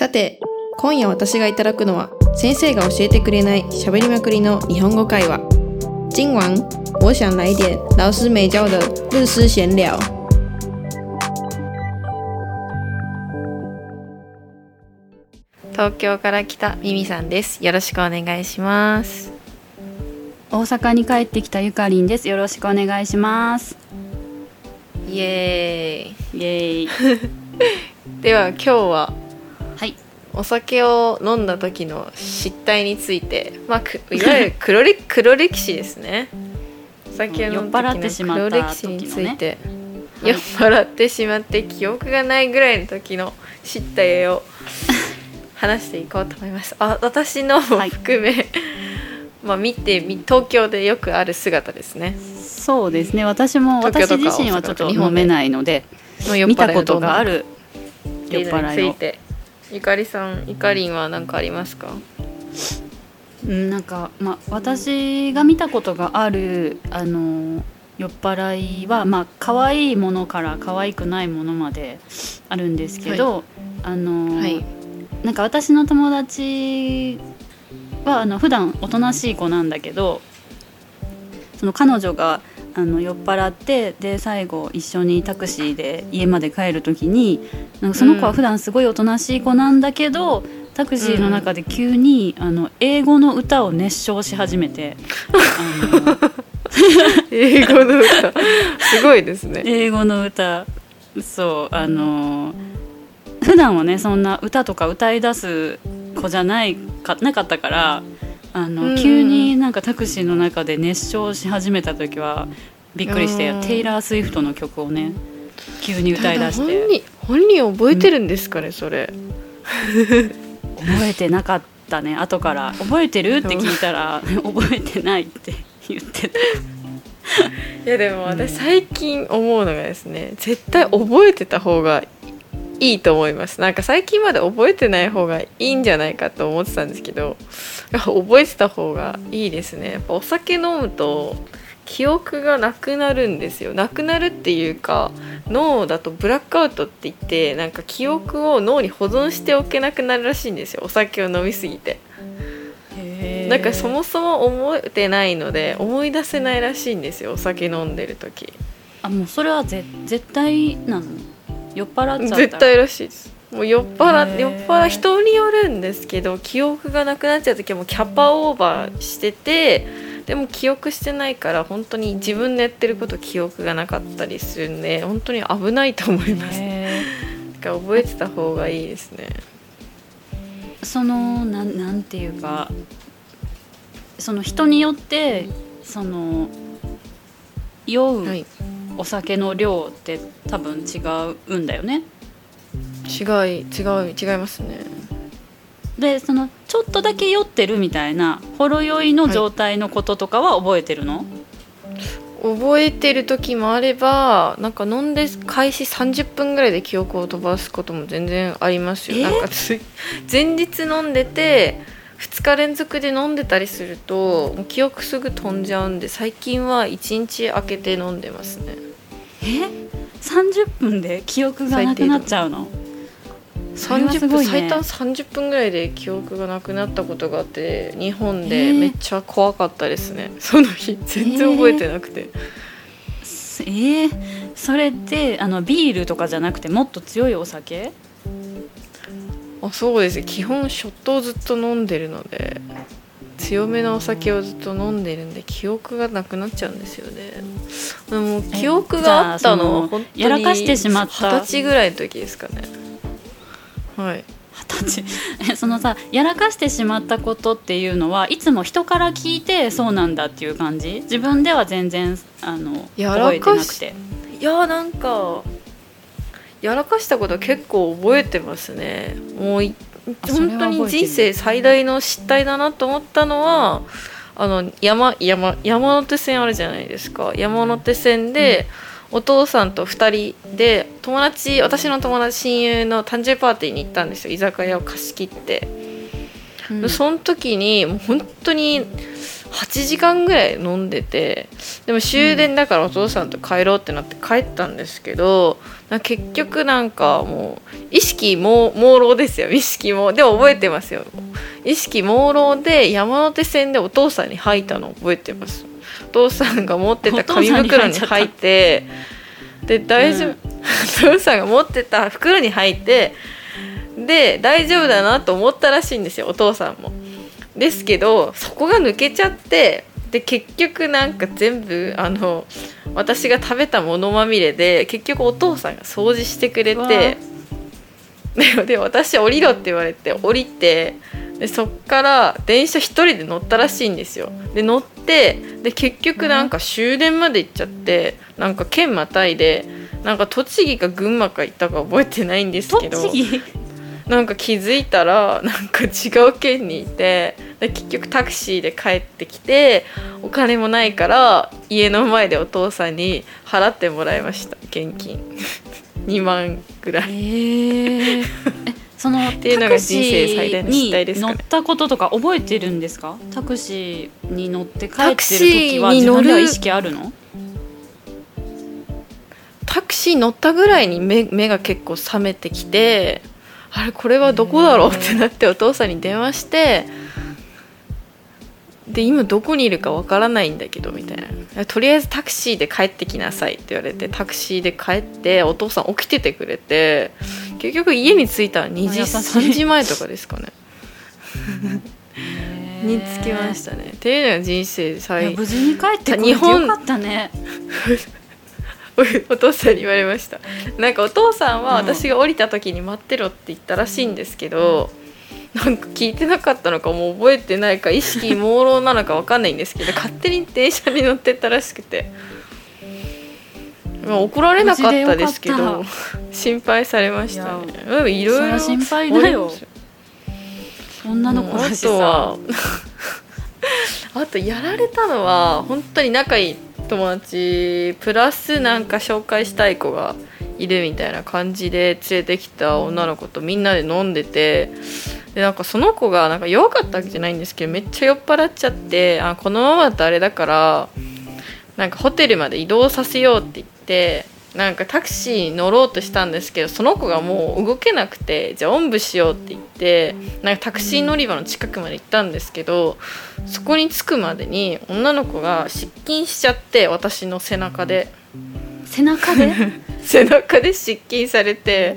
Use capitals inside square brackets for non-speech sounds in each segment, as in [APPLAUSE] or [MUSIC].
さて、今夜私がいただくのは、先生が教えてくれない喋りまくりの日本語会話。今晚、我想来点老师没教的日式闲聊。東京から来たミミさんです。よろしくお願いします。大阪に帰ってきたゆかりんです。よろしくお願いします。イエーイ。イエーイ。[LAUGHS] [LAUGHS] では今日ははい。お酒を飲んだ時の失態について、まあ、く [LAUGHS] いわゆる黒歴黒歴史ですね。お酒を飲んだ酔っ払ってし時まったの黒歴史について、はい。酔っ払ってしまって記憶がないぐらいの時の失態を [LAUGHS] 話していこうと思います。あ私のもはい。含め、まあ見てみ東京でよくある姿ですね。そうですね。私も私自身はちょっと飲めないのでの酔っ払い見たことがあるる酔っ払いを。ゆかりさんゆかりんは何かありますか？うんなんかまあ私が見たことがあるあの酔っ払いはまあ可愛いものから可愛くないものまであるんですけど、あの、はい。なんか私の友達はあの普段おとなしい子なんだけどその彼女があの酔っ払ってで最後一緒にタクシーで家まで帰る時になんかその子は普段すごいおとなしい子なんだけど、タクシーの中で急に、あの英語の歌を熱唱し始めて [LAUGHS] 英語の歌。すごいですね。英語の歌。そうあの普段はねそんな歌とか歌い出す子じゃないかなかったからあの、うん急になんかタクシーの中で熱唱し始めた時はびっくりしてうん。テイラー・スウィフトの曲をね急に歌い出して。本人本人覚えてるんですかね、それ。覚えてなかったね。後から「覚えてる?」って聞いたら「[LAUGHS] 覚えてない」って言ってた。いやでも私最近思うのがですね絶対覚えてた方がいいと思います。なんか最近まで覚えてない方がいいんじゃないかと思ってたんですけど覚えてた方がいいですね。やっぱお酒飲むと記憶がなくなるんですよ。なくなるっていうか脳だとブラックアウトって言ってなんか記憶を脳に保存しておけなくなるらしいんですよ。お酒を飲みすぎて。なんかそもそも覚えてないので思い出せないらしいんですよ。お酒飲んでる時。あもうそれはぜ絶対なの酔っ払っちゃったら。絶対らしいです。もう酔っ払酔っ払人によるんですけど記憶がなくなっちゃう時はもうキャパオーバーしててでも記憶してないから本当に自分のやってること記憶がなかったりするんで本当に危ないと思います。へだから覚えてた方がいいですね。ーそのなんなんていうかその人によってその酔うはいお酒の量って多分違うんだよね。違い違う違いますね。でそのちょっとだけ酔ってるみたいなほろ酔いの状態のこととかは覚えてるの、覚えてる時もあればなんか飲んで開始30分ぐらいで記憶を飛ばすことも全然ありますよ。え？なんかつ前日飲んでて2日連続で飲んでたりすると記憶すぐ飛んじゃうんで最近は1日空けて飲んでますねえ？30分で記憶がなくなっちゃうの？それはす30分、ごいね。最短30分ぐらいで記憶がなくなったことがあって日本えでー。めっちゃ怖かったですね、[LAUGHS] その日全然覚えてなくて、すえー、それってあのビールとかじゃなくてもっと強いお酒？あそうです。ね基本ショットをずっと飲んでるので強めのお酒をずっと飲んでるんで記憶がなくなっちゃうんですよね。でも記憶があったのやらかしてしまった。二十歳ぐらいの時ですかね。はい。二十歳。[LAUGHS] えそのさやらかしてしまったことっていうのはいつも人から聞いてそうなんだっていう感じ？自分では全然あのや覚えらかしてなくて。いやーなんかやらかしたことは結構覚えてますね。もういあそれは本当に人生最大の失態だなと思ったのはあの山山山手線あるじゃないですか。山手線で、お父さんと2人で友達私の友達親友の誕生日パーティーに行ったんですよ。居酒屋を貸し切って、うん。その時にもう本当に8時間ぐらい飲んでてでも終電だからお父さんと帰ろうってなって帰ったんですけど、結局なんかもう意識も朦朧ですよ。意識もでも覚えてますよ。意識朦朧で山手線でお父さんに吐いたの。覚えてます。お父さんが持ってた紙袋に入ってで大丈夫、うん、[LAUGHS] お父さんが持ってた袋に入ってで大丈夫だなと思ったらしいんですよお父さんも。ですけどそこが抜けちゃってで結局なんか全部あの私が食べたものまみれで結局お父さんが掃除してくれて [LAUGHS] で私降りろって言われて降りてでそっから電車1人で乗ったらしいんですよ。で乗ってで結局なんか終電まで行っちゃってなんか県またいでなんか栃木か群馬か行ったか覚えてないんですけどなんか気づいたらなんか違う県にいてで結局タクシーで帰ってきてお金もないから家の前でお父さんに払ってもらいました現金。[LAUGHS] 2万ぐらい。えー、その [LAUGHS] っていうのが人生最大の失態ですか、ね、乗ったこととか覚えてるんですか？タクシーに乗って帰ってる時は自分では意識あるの？タクシー乗ったぐらいに目目が結構覚めてきてあれこれはどこだろうってなってお父さんに電話してで今どこにいるかわからないんだけどみたいな。とりあえずタクシーで帰ってきなさいって言われてタクシーで帰ってお父さん起きててくれて結局家に着いたら2時3時前とかですかね。に着きましたね。っていうのが人生最無事に帰ってこれてよかったね [LAUGHS] [LAUGHS] お父さんに言われました。なんかお父さんは私が降りた時に待ってろって言ったらしいんですけど、なんか聞いてなかったのかもう覚えてないか意識朦朧なのか分かんないんですけど [LAUGHS] 勝手に電車に乗ってったらしくて、まあ、怒られなかったですけど心配されましたね。いろいろ心配だよ。女の子だしさ。あと [LAUGHS] やられたのは本当に仲いい友達プラスなんか紹介したい子がいるみたいな感じで連れてきた女の子とみんなで飲んでてでなんかその子がなんか弱かったわけじゃないんですけどめっちゃ酔っ払っちゃってあこのままだとあれだからなんかホテルまで移動させようって言ってなんかタクシーに乗ろうとしたんですけどその子がもう動けなくてじゃあおんぶしようって言ってなんかタクシー乗り場の近くまで行ったんですけどそこに着くまでに女の子が失禁しちゃって私の背中で。背中で？[LAUGHS] 背中で失禁されて、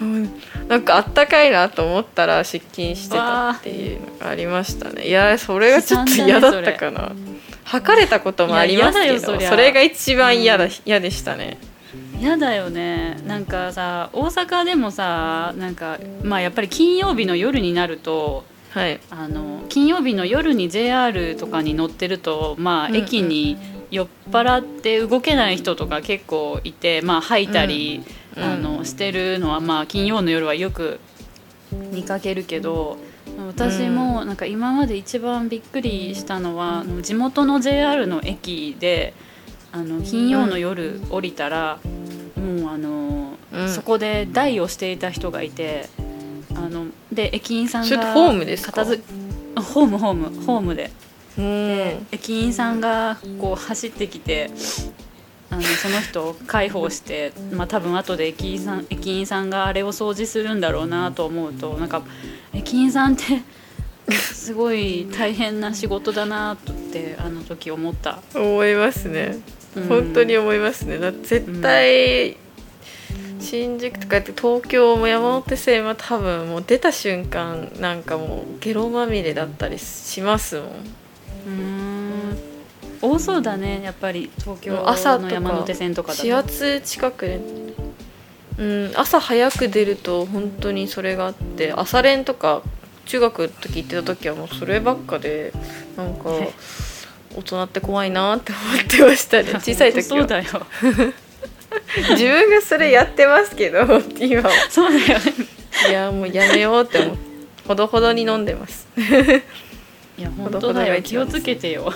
うん、なんかあったかいなと思ったら失禁してたっていうのがありましたね。いやそれがちょっと嫌だったかな。測れたこともありますけどそれが一番嫌だ、嫌、うん、でしたね。嫌だよね。なんかさ大阪でもさなんかまあやっぱり金曜日の夜になるとはい、あの金曜日の夜に JR とかに乗ってると、まあ、駅に酔っ払って動けない人とか結構いて、まあ、吐いたり、うん、あのしてるのは、まあ、金曜の夜はよく見かけるけど。私もなんか今まで一番びっくりしたのは地元の JR の駅であの金曜の夜降りたら、もうあの、そこで台をしていた人がいてあので駅員さんがホームですか？ホームホームホームで。で駅員さんがこう走ってきてあのその人を介抱して、[LAUGHS] まあ、多分後で駅員さん駅員さんがあれを掃除するんだろうなと思うとなんか駅員さんって [LAUGHS] すごい大変な仕事だなってあの時思った。思いますね、うん、本当に思いますね。だ絶対、うん、新宿とかって東京も山手線は多分もう出た瞬間なんかもうゲロまみれだったりしますもん。うん多そうだねやっぱり。東京の山手線とかだと。始発近くで。うん、朝早く出ると本当にそれがあって朝練とか中学の時行ってた時はもうそればっかでなんか大人って怖いなって思ってましたね [LAUGHS] 小さい時は。そうだよ。[LAUGHS] 自分がそれやってますけど今は。そうだよね。いやもうやめようって思ってほどほどに飲んでます。いや本当だよ。気をつけてよ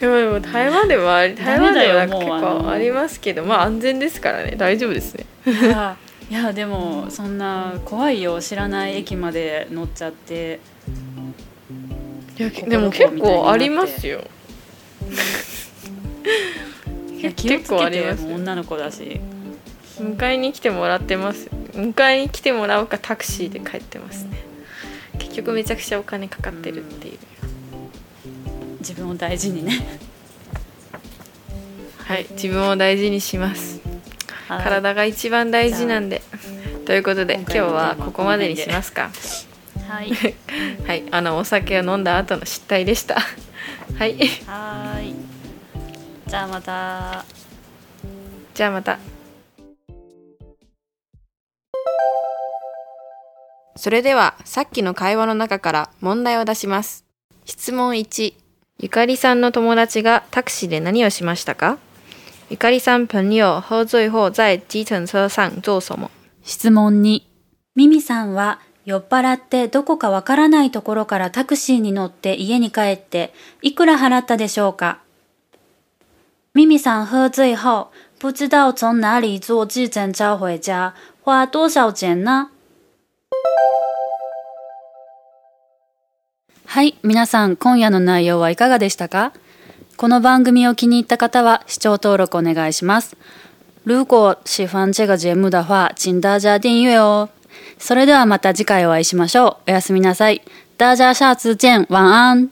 でもでも台湾でもあり台湾でもなんか結構ありますけどまあ安全ですからね。大丈夫ですね。いやでもそんな怖いよ知らない駅まで乗っちゃって。いやでも結構ありますよ。いや [LAUGHS] 気をつけても女の子だし。迎えに来てもらってます。迎えに来てもらうかタクシーで帰ってますね。結局めちゃくちゃお金かかってるっていう、自分を大事にね。はい自分を大事にします、はい。体が一番大事なんで。ということで今日はここまで。にしますか？はい。[LAUGHS] はいあのお酒を飲んだ後の失態でした。はい。はーい。じゃあまた。じゃあまた。それではさっきの会話の中から問題を出します。質問1ゆかりさんの友達がタクシーで何をしましたか？ゆかりさん朋友喝醉后在计程车上做什么質問2ミミさんは酔っ払ってどこかわからないところからタクシーに乗って家に帰っていくら払ったでしょうか？ミミさん喝醉后不知道从哪里坐计程车回家花多少钱呢はい、皆さん今夜の内容はいかがでしたか？この番組を気に入った方は視聴登録お願いします。如果喜欢这个节目的话，请大家订阅哦。それではまた次回お会いしましょう。おやすみなさい。大家下次见。晚安。